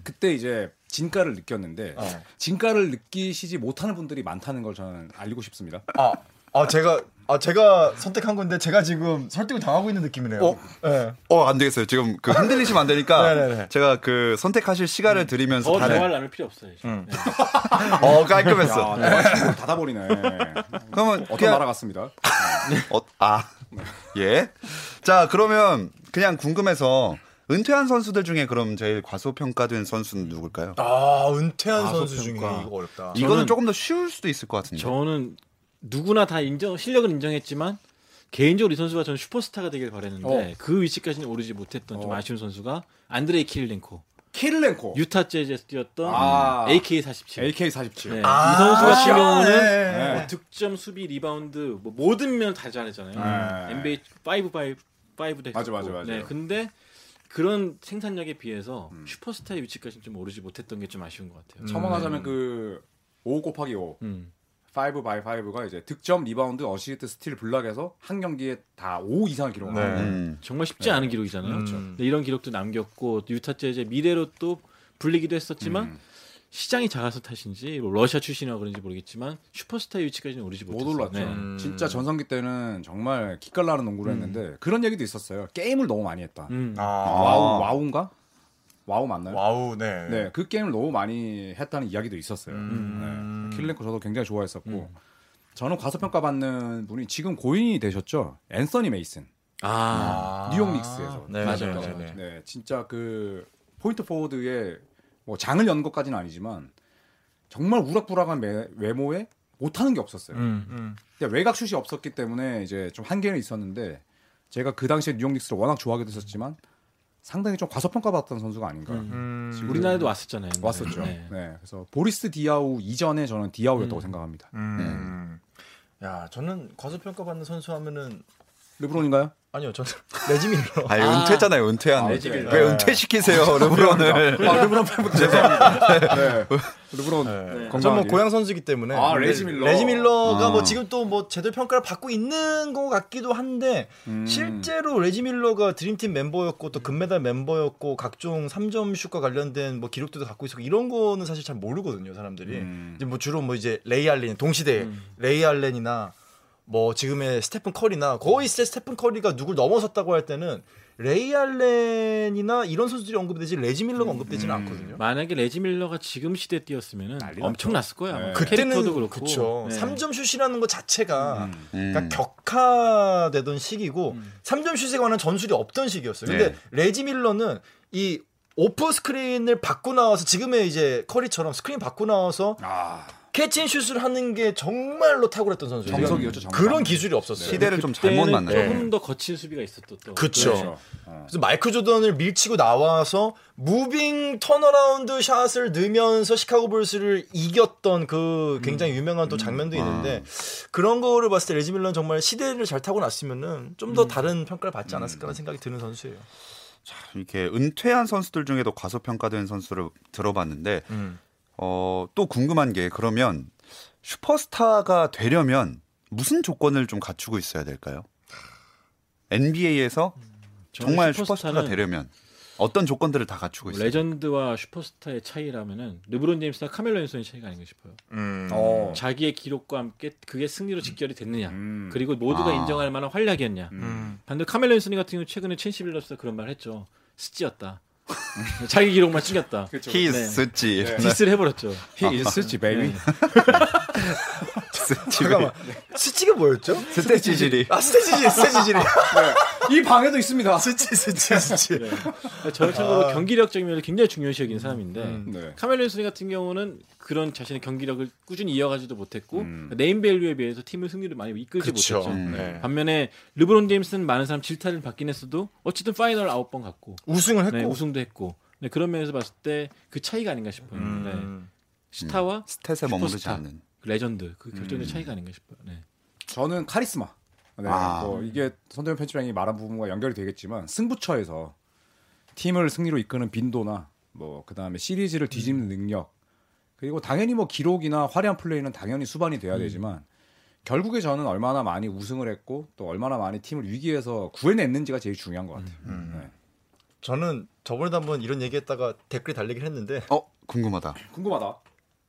그때 이제 진가를 느꼈는데 어. 진가를 느끼시지 못하는 분들이 많다는 걸 저는 알리고 싶습니다. 아, 아 제가 아 제가 선택한 건데 제가 지금 설득을 당하고 있는 느낌이네요. 어? 네. 어, 안 되겠어요. 지금 그 흔들리시면 안 되니까 네네네. <laughs> 제가 그 선택하실 시간을 드리면서 더 다른- 대화를 나눌 필요 없어요. 지금. 음. 네. <laughs> 어, 깔끔했어. 야, 네. 닫아버리네. 그러면 어떤 그냥- 나라 같습니다. 어, 아, 예. 자, 그러면 그냥 궁금해서 은퇴한 선수들 중에 그럼 제일 과소평가된 선수는 누굴까요? 아 은퇴한 아, 선수 중에. 이거 어렵다. 이거는 조금 더 쉬울 수도 있을 것 같은데. 저는 누구나 다 인정 실력은 인정했지만 개인적으로 이 선수가 저는 슈퍼스타가 되길 바랬는데 어. 그 위치까지는 오르지 못했던 좀 어. 아쉬운 선수가 안드레이 킬렌코 킬렌코. 유타 재즈에서 뛰었던 아. AK47. AK47. 네. 아, 이 선수 같은 경우는 네. 뭐 득점, 수비, 리바운드 뭐 모든 면 다 잘했잖아요. 네. NBA 5 5 5 대. 맞아, 맞아, 맞아요. 네, 근데 그런 생산력에 비해서 슈퍼스타의 위치까지는 좀 오르지 못했던 게 좀 아쉬운 것 같아요. 첨언하자면 그 5 곱하기 5. 음. 5 by 5가 이제 득점, 리바운드, 어시스트, 스틸, 블락에서 한 경기에 다 5 이상을 기록한 네. 음. 정말 쉽지 않은 기록이잖아요. 그렇죠. 이런 기록도 남겼고 유타 재즈의 미래로 또 불리기도 했었지만 음. 시장이 작아서 탓인지 뭐 러시아 출신이라 그런지 모르겠지만 슈퍼스타의 위치까지는 오르지 못 못했어요. 올랐죠. 네. 음. 진짜 전성기 때는 정말 기깔나는 농구를 했는데 그런 얘기도 있었어요. 게임을 너무 많이 했다. 음. 아, 와우 와우인가? 와우 맞나요? 와우 네. 네, 그 게임을 너무 많이 했다는 이야기도 있었어요. 음. 네. 킬렌코 저도 굉장히 좋아했었고 저는 과소평가 받는 분이 지금 고인이 되셨죠. 앤서니 메이슨. 아, 아. 뉴욕 닉스에서. 네, 맞아요, 네, 맞아요. 네, 네. 네, 진짜 그 포인트 포워드의 뭐 장을 연 것까지는 아니지만 정말 우락부락한 매- 외모에 못하는 게 없었어요. 음, 음. 근데 외곽 슛이 없었기 때문에 이제 좀 한계는 있었는데 제가 그 당시에 뉴욕 닉스를 워낙 좋아하기도 했었지만 상당히 좀 과소평가받았던 선수가 아닌가. 음. 음. 우리나라에도 왔었잖아요. 왔었죠. 네. 네. 그래서 보리스 디아우 이전에 저는 디아우였다고 음. 생각합니다. 음. 야, 저는 과소평가 받는 선수 하면은 르브론인가요? 아니요, 저는 <laughs> 레지 밀러. 아니, 은퇴잖아요, 은퇴한. 아, 레지 밀러. 왜 은퇴시키세요, 르브론을. 아, 르브론 팬분 죄송합니다. 네. 르브론 네. 건강하게. 전뭐 고향 선수이기 때문에 아, 근데 레지 밀러. 레지 밀러가 아. 뭐 지금 또 뭐 제대로 평가를 받고 있는 것 같기도 한데 음. 실제로 레지 밀러가 드림팀 멤버였고 또 금메달 멤버였고 각종 3점 슛과 관련된 뭐 기록들도 갖고 있었고 이런 거는 사실 잘 모르거든요 사람들이 음. 이제 뭐 주로 뭐 이제 레이 알렌 동시대 음. 레이 알렌이나 뭐 지금의 스테픈 커리나 거의 세- 스테픈 커리가 누굴 넘어섰다고 할 때는 레이 알렌이나 이런 선수들이 언급되지 레지 밀러가 언급되지는 음. 않거든요. 만약에 레지 밀러가 지금 시대 뛰었으면 엄청 났을 거야. 네. 아마. 그때는 그렇고. 그쵸. 네. 3점 슛이라는 것 자체가 음. 음. 그러니까 격하되던 시기고 음. 3점 슛에 관한 전술이 없던 시기였어요. 근데 네. 레지 밀러는 이 off screen을 받고 나와서 지금의 이제 커리처럼 스크린 받고 나와서 아, catch and shoot을 하는 게 정말로 탁월했던 선수예요. 정석이었죠, 정석. 그런 기술이 없었어요. 시대를 좀 잘못 만났죠. 조금 더 거친 수비가 있었던 또. 그쵸. 그렇죠. 어. 그래서 마이클 조던을 밀치고 나와서 moving turnaround shot을 넣으면서 시카고 불스를 이겼던 그 굉장히 유명한 또 장면도 있는데 그런 거를 봤을 때 레지 밀러는 정말 시대를 잘 타고 났으면은 좀더 다른 평가를 받지 않았을까라는 생각이 드는 선수예요. 이렇게 은퇴한 선수들 중에도 과소평가된 선수를 들어봤는데 음. 어, 또 궁금한 게 그러면 슈퍼스타가 되려면 무슨 조건을 좀 갖추고 있어야 될까요? NBA에서 저는 정말 슈퍼스타가 되려면 어떤 조건들을 다 갖추고 있어요? legend와 슈퍼스타의 차이라면은 르브론 제임스와 카멜로 앤소니 차이가 아닌가 싶어요. 어. 자기의 기록과 함께 그게 승리로 직결이 됐느냐. 음. 그리고 모두가 아. 인정할 만한 활약이었냐. 음. 반대로 카멜로 앤소니 같은 경우 최근에 천시 빌럽스 그런 말 했죠. 스찌였다. <laughs> 자기 기록만 챙겼다. 히스지 네. <laughs> 디스를 해버렸죠. He is G baby. <laughs> <laughs> 잠깐만. 스치가 뭐였죠? 스테치질이 아 스테지지 스테지지. <laughs> 이 방에도 있습니다. 스치 스치 스치. 네. 저는 참고로 경기력적인 면을 굉장히 중요시 여기는 사람인데 네. 카멜로 앤소니 같은 경우는 그런 자신의 경기력을 꾸준히 이어가지도 못했고 음. 네임밸류에 비해서 팀을 승리를 많이 이끌지 그쵸. 못했죠. 음. 네. 반면에 르브론 제임스는 많은 사람 질타를 받긴 했어도 어쨌든 파이널 아홉 번 갔고 우승을 했고. 네, 우승도 했고 네, 그런 면에서 봤을 때 그 차이가 아닌가 싶어요. 네. 음. 스타와 stat에 머무르지. 않는 그 레전드 그 결정의 차이가 아닌가 싶어요. 네. 저는 카리스마. 네, 아. 뭐 이게 손대범 편집장이 말한 부분과 연결이 되겠지만 승부처에서 팀을 승리로 이끄는 빈도나 뭐 그다음에 시리즈를 뒤집는 능력 그리고 당연히 뭐 기록이나 화려한 플레이는 당연히 수반이 돼야 되지만 결국에 저는 얼마나 많이 우승을 했고 또 얼마나 많이 팀을 위기에서 구해냈는지가 제일 중요한 것 같아요. 네. 저는 저번에도 한번 이런 얘기했다가 댓글이 달리긴 했는데 어 궁금하다 궁금하다.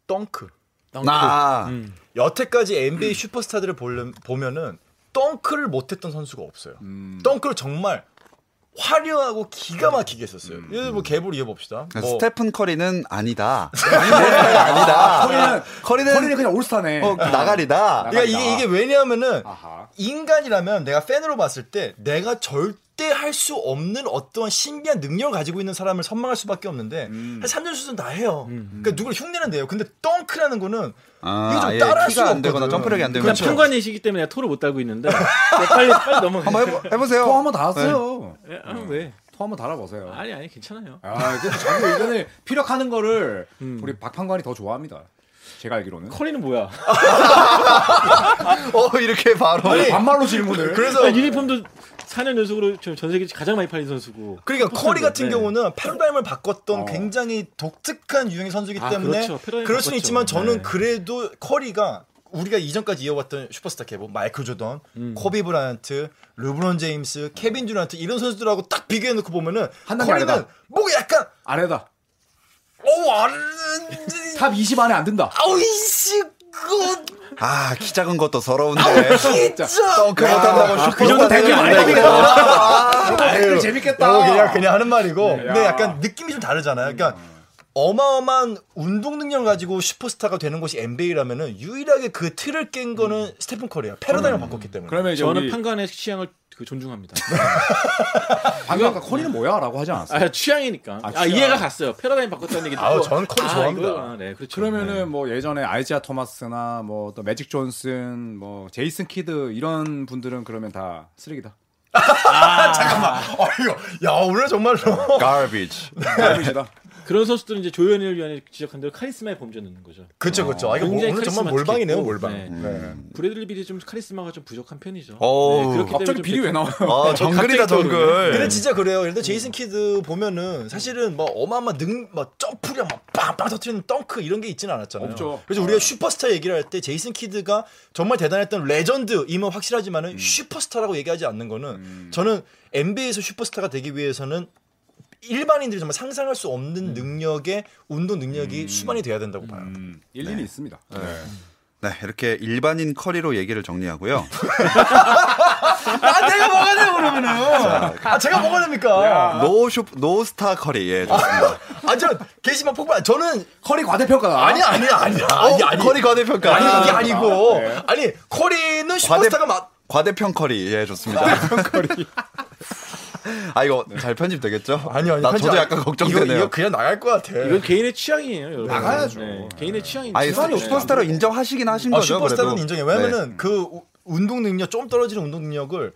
덩크. 아 음. 여태까지 NBA 슈퍼스타들을 보려- 보면은 덩크를 못했던 선수가 없어요. 음. 덩크를 정말 화려하고 기가 막히게 했었어요. 예를 들어 뭐 개볼 이어 봅시다. 뭐 스테픈 커리는 아니다 <laughs> 아니다 커리는 커리는 커리는 그냥 올스타네. 어, 나가리다 그러니까 이게 이게 왜냐하면은 아하. 인간이라면 내가 팬으로 봤을 때 내가 절대 할 수 없는 어떤 신비한 능력을 가지고 있는 사람을 선망할 수밖에 없는데 음. 한 3년 수준 다 해요. 그러니까 누굴 흉내는 돼요. 근데 덩크라는 거는 아, 이게 좀 아예 따라할 수가 안 되거나. 점프력이 안 되면 그냥 그렇죠. 평관이시기 때문에 내가 토를 못 달고 있는데 네, 빨리 빨리 <laughs> 넘어가. 한번 해보, 해보세요 토 한번 달았어요. 예, 아, 왜? 토 한번 달아보세요. 아니 아니 괜찮아요. 아, 자기 의견을 피력하는 거를 음. 우리 박판관이 더 좋아합니다. 제가 알기로는. 커리는 뭐야? <laughs> 어 이렇게 바로 반말로 질문을. 그래서 아, 유니폼도 4년 연속으로 지금 전 세계 가장 많이 팔린 선수고. 그러니까 커리 같은 네. 경우는 패러다임을 바꿨던 어. 굉장히 독특한 유형의 선수이기 아, 때문에 그렇죠. 그럴 수는. 있지만 저는 네. 그래도 커리가 우리가 이전까지 이어왔던 슈퍼스타 계보 마이클 조던, 음. 코비 브라이언트, 르브론 제임스, 케빈 듀란트 이런 선수들하고 딱 비교해 놓고 보면은 커리는 아래다. 뭐가 약간 아래다. 어우 안탑 20 안에 안 든다. 아우이씨 키 작은 것도 서러운데 진짜 덩크 못한다고 슈퍼 그 정도 되게 많이 재밌겠다. 어, 그냥 그냥 하는 말이고. 근데 야. 약간 느낌이 좀 다르잖아요. 그러니까 어마어마한 운동 능력을 가지고 슈퍼스타가 되는 곳이 NBA라면은 유일하게 그 틀을 깬 거는 스테픈 커리야. 패러다임을 바꿨기 때문에. 그러면 이제 저는 우리 판관의 취향을 그 존중합니다. <laughs> 방금 아까 커리는 뭐야라고 하지 않았어? 아 취향이니까. 아, 취향. 이해가 갔어요. 패러다임 바꿨다는 얘기 듣고. 아우, 저는 커리 아, 좋아합니다. 네, 그렇죠. 그러면은 뭐 예전에 아이지아 토마스나 뭐 또 매직 존슨, 뭐 제이슨 키드 이런 분들은 그러면 다 쓰레기다. <laughs> 아이고, 야 오늘 정말로. garbage <laughs> garbage다. 그런 선수들은 이제 조현일 위원이 지적한 대로 카리스마의 범주에 넣는 거죠. 그쵸 그쵸. 아, 이거 뭐, 굉장히 오늘 정말 몰방이네요 몰방. 네. 네. 브래들리 빌이 좀 카리스마가 좀 부족한 편이죠. 그렇기 때문에 갑자기 좀 빌이 왜 나와요? 아 정글이다. 정글 근데 진짜 그래요. 예를 들어 제이슨 키드 보면은 사실은 뭐 어마어마 능, 뭐 점프력 막 빵빵 터트리는 덩크 이런 게 있지는 않았잖아요. 없죠. 그래서 우리가 슈퍼스타 얘기를 할 때 제이슨 키드가 정말 대단했던 레전드임은 확실하지만은 슈퍼스타라고 얘기하지 않는 거는 저는 NBA에서 슈퍼스타가 되기 위해서는 일반인들이 정말 상상할 수 없는 능력의 운동 능력이 수반이 돼야 된다고 봐요. 음, 일리는 있습니다. 네. 네 이렇게 일반인 커리로 얘기를 정리하고요 아 내가 뭐가 돼요 그러면은? 아 제가 뭐가 됩니까? no슈 no스타 커리 예 좋습니다 <laughs> 아 저 게시판 폭발. 저는 커리 과대평가다. 아니 아니 아니 아니 아니 커리 과대평가 아니 아, 아니고 네. 아니 커리는 슈퍼스타가 막 과대평 커리 예 좋습니다 <laughs> <laughs> 아 이거 잘 편집 되겠죠? <laughs> 아니요, 아니, 나 편집 저도 안- 약간 이거, 걱정되네요. 이거 그냥 나갈 것 같아. 이건 개인의 취향이에요, 여러분. 나가야죠. 네, 개인의 취향이. 아니 슈퍼스타로 인정하시긴 하신 아, 거죠? 슈퍼스타는 그래도. 인정해. 왜냐면은 네. 그 우- 운동 능력 좀 떨어지는 운동 능력을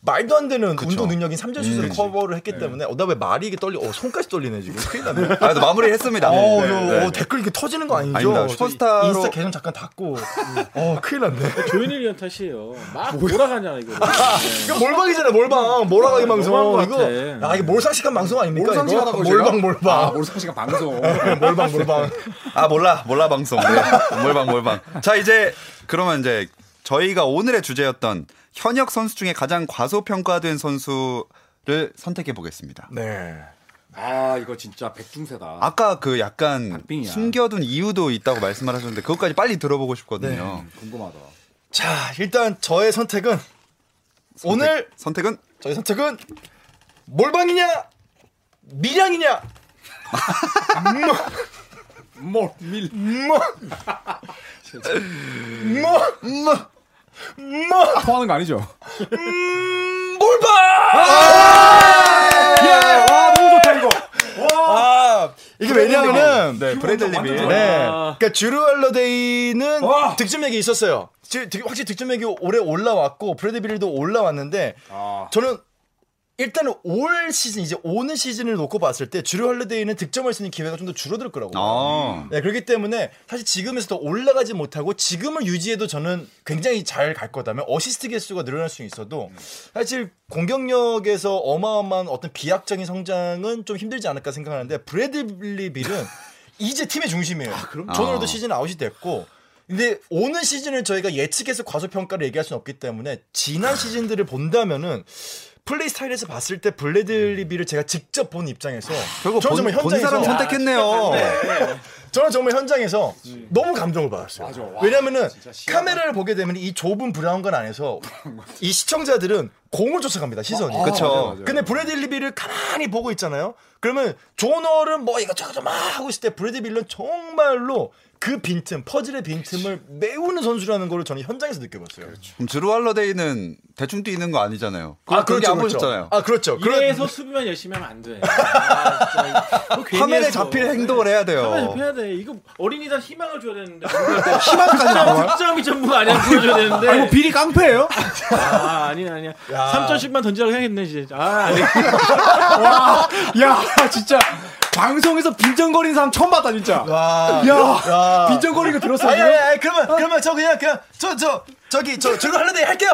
말도 안 되는 그쵸. 운동 능력인 삼전 슛으로 커버를 했기 때문에 어, 나왜 말이 이게 떨리? 어 손까지 떨리네 지금. 큰일 났네. <laughs> 아, 그래도 마무리 했습니다. 어, 네, 요, 네. 어, 댓글 이렇게 터지는 거 아니죠? 슈퍼스타로- 인스타 계정 잠깐 닫고. 어, 큰일 났네. 조현일 위원 탓이에요. 막 몰아가잖아 이거. <laughs> 이거 몰방이잖아, 몰방. 몰아가기 방송. 이거. 아, 이게 몰상식한 방송 아닙니까? 몰상식하다고? 몰방, 몰방. 아, 몰상식한 방송. <laughs> 몰방, 몰방. 아 몰라 몰라 방송 네. 몰방 몰방 자 이제 그러면 이제 저희가 오늘의 주제였던 현역 선수 중에 가장 과소평가된 선수를 선택해 보겠습니다 네. 아, 이거 진짜 백중세다. 아까 그 약간 박빙이야. 숨겨둔 이유도 있다고 말씀을 하셨는데 그것까지 빨리 들어보고 싶거든요 궁금하다. 자, 일단 저의 선택은 오늘 선택은 저희 선택은 몰방이냐 밀양이냐 뭘 밀. 뭐, <laughs> 뭐, 뭐, 뭐, 토하는 거 아니죠? 음, 몰방! 예, 와, 너무 좋다 이거. 아, 이게 왜냐면은, 네 브래들리 빌 네. 아. 그러니까 주루 할러데이는 와. 득점액이 있었어요. 확실히 득점액이 올해 올라왔고 브래드 빌도 올라왔는데 아. 저는 일단은 올 시즌 이제 오는 시즌을 놓고 봤을 때 즈루 할러데이는 득점할 수 있는 기회가 좀 더 줄어들 거라고. 아. 네, 그렇기 때문에 사실 지금에서 더 올라가지 못하고 지금을 유지해도 저는 굉장히 잘 갈 거다면 어시스트 개수가 늘어날 수 있어도 사실 공격력에서 어마어마한 어떤 비약적인 성장은 좀 힘들지 않을까 생각하는데 브래들리 빌은 <laughs> 이제 팀의 중심이에요. 저는 아. 시즌 아웃이 됐고 근데 오는 시즌을 저희가 예측해서 과소평가를 얘기할 수는 없기 때문에 지난 시즌들을 본다면은 플레이 스타일에서 봤을 때 브래들리 빌을 제가 직접 본 입장에서 결국 저는 본, 정말 본 현장에서 사람 선택했네요 저는 정말 현장에서 너무 감동을 받았어요. 맞아. 와, 왜냐면은 진짜 시야가- 카메라를 보게 되면 이 좁은 브라운관 안에서 이 시청자들은 공을 쫓아갑니다 시선이. 아, 그쵸. 맞아요, 맞아요. 근데 브래들리 빌을 가만히 보고 있잖아요. 그러면 존 월은 뭐 이것저것 막 하고 있을 때 브래들리 빌은 정말로 그 빈틈, 퍼즐의 빈틈을 메우는 선수라는 걸 저는 현장에서 느껴봤어요. 그럼 드루 할러데이는 대충 뛰는 거 아니잖아요 그거 그렇게 안 보셨잖아요 아 그렇죠. 이래서 수비만 열심히 하면 안 돼. 아, <laughs> 화면에. 잡힐 행동을 해야 돼요 화면에 잡혀야 돼. 이거 어린이들 희망을 줘야 되는데. <laughs> 희망까지 나와? <laughs> 득점이 전부가 아니야 보여줘야 되는데. 아니 뭐 비리 깡패예요? 아 아니야 아니야. 야. 3점씩만 던지라고 해야겠네 이제. 아 아니. 와, 야, 진짜 방송에서 빈정거리는 사람 처음 봤다 진짜. 와, 야, 야. 빈정거리는 거 들었어 아니? 아니, 아니, 그러면, 그러면 저 그냥, 그냥, 저, 저, 저기, 저, 주로 할래데 할게요!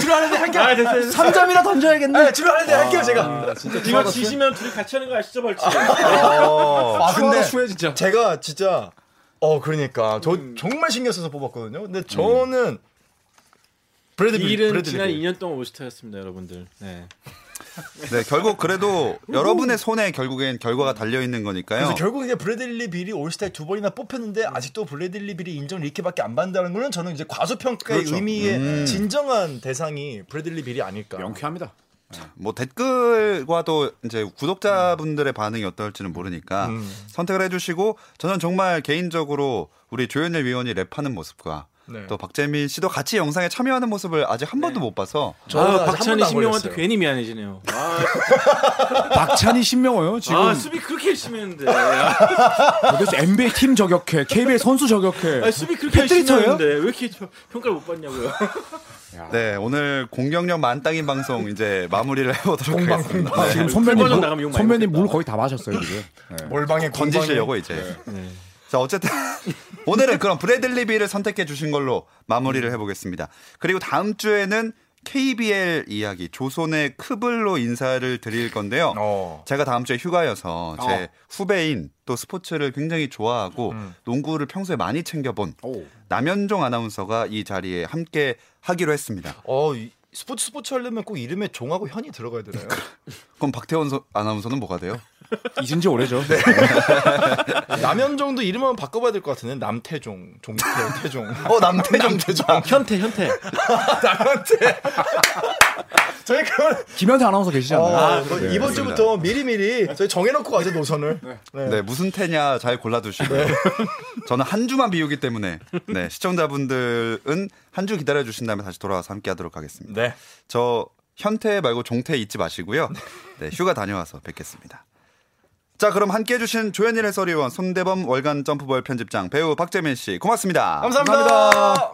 즈루 할러데이 할게요! 아 됐어. 됐어. 3점이나 던져야겠네. 네, 즈루 할러데이 할게요, 제가. 이거 지시면 둘이 같이 하는 거 아시죠 벌칙? 아, 근데, 추해 진짜. 제가 진짜, 어, 그러니까, 저 정말 신경 써서 뽑았거든요. 근데 저는, 브래드 빌, 일은 브래드빌. 지난 2년 동안 올스타였습니다 여러분들. 네. 네, 결국 그래도 여러분의 손에 결국엔 결과가 달려 있는 거니까요. 그래서 결국 이제 브래들리 빌이 올스타에 두 번이나 뽑혔는데 아직도 브래들리 빌이 인정을 이렇게밖에 안 받는다는 거는 저는 이제 과소평가의 그렇죠. 의미의 진정한 대상이 브래들리 빌이 아닐까. 명쾌합니다. 뭐 댓글과도 이제 구독자분들의 반응이 어떨지는 모르니까 음. 선택을 해주시고 저는 정말 개인적으로 우리 조현일 위원이 랩하는 모습과 네. 또 박재민 씨도 같이 영상에 참여하는 모습을 아직 한 번도 못 봐서 아한 박찬희 신명한테. 괜히 미안해지네요. 아, <laughs> 박찬희 신명호요 지금. 아 수비 그렇게 열심히 했는데. 아, 도대체 NBA 팀 저격해, KBL 선수 저격해. 아니, 수비 그렇게 열심히? 했는데 왜 이렇게 저- 평가를 못 받냐고요. <laughs> 네 오늘 공격력 만땅인 방송 이제 마무리를 해보도록 공방, 하겠습니다. 공방. 네. 지금 풀 선배님 물, 선배님 물. 거의 다 마셨어요 지금. 네. 몰방에 던지시려고 이제. 네. 자 어쨌든 오늘은 그럼 브래들리 빌을 선택해 주신 걸로 마무리를 해보겠습니다. 그리고 다음 주에는 KBL 이야기 조선의 크블로 인사를 드릴 건데요. 어. 제가 다음 주에 휴가여서 제 어. 후배인 또 스포츠를 굉장히 좋아하고 농구를 평소에 많이 챙겨본 오. 남현종 아나운서가 이 자리에 함께 하기로 했습니다. 어, 이 스포츠 스포츠 하려면 꼭 이름에 종하고 현이 들어가야 되나요? <laughs> 그럼 박태원 서- 아나운서는 뭐가 돼요? 잊은 지 오래죠. <laughs> 남현종도 이름 한번 바꿔봐야 될 것 같은데 남태종, 종태, 태종. 어, 남태종, 태종. 현태 현태. <laughs> 남한테. 저희 그걸 김현태 아나운서 계시잖아요. 어, 뭐 네, 이번 맞습니다. 주부터 미리 미리 저희 정해놓고 가죠 노선을. 네. 네, 무슨 태냐 잘 골라두시고요. 저는 한 주만 비우기 때문에 네, 시청자분들은 한 주 기다려 주신다면 다시 돌아와서 함께 하도록 하겠습니다. 네. 저 현태 말고 종태 잊지 마시고요. 네, 휴가 다녀와서 뵙겠습니다. 자, 그럼 함께 해주신 조현일 해설위원, 손대범 월간 점프볼 편집장, 배우 박재민 씨, 고맙습니다. 감사합니다.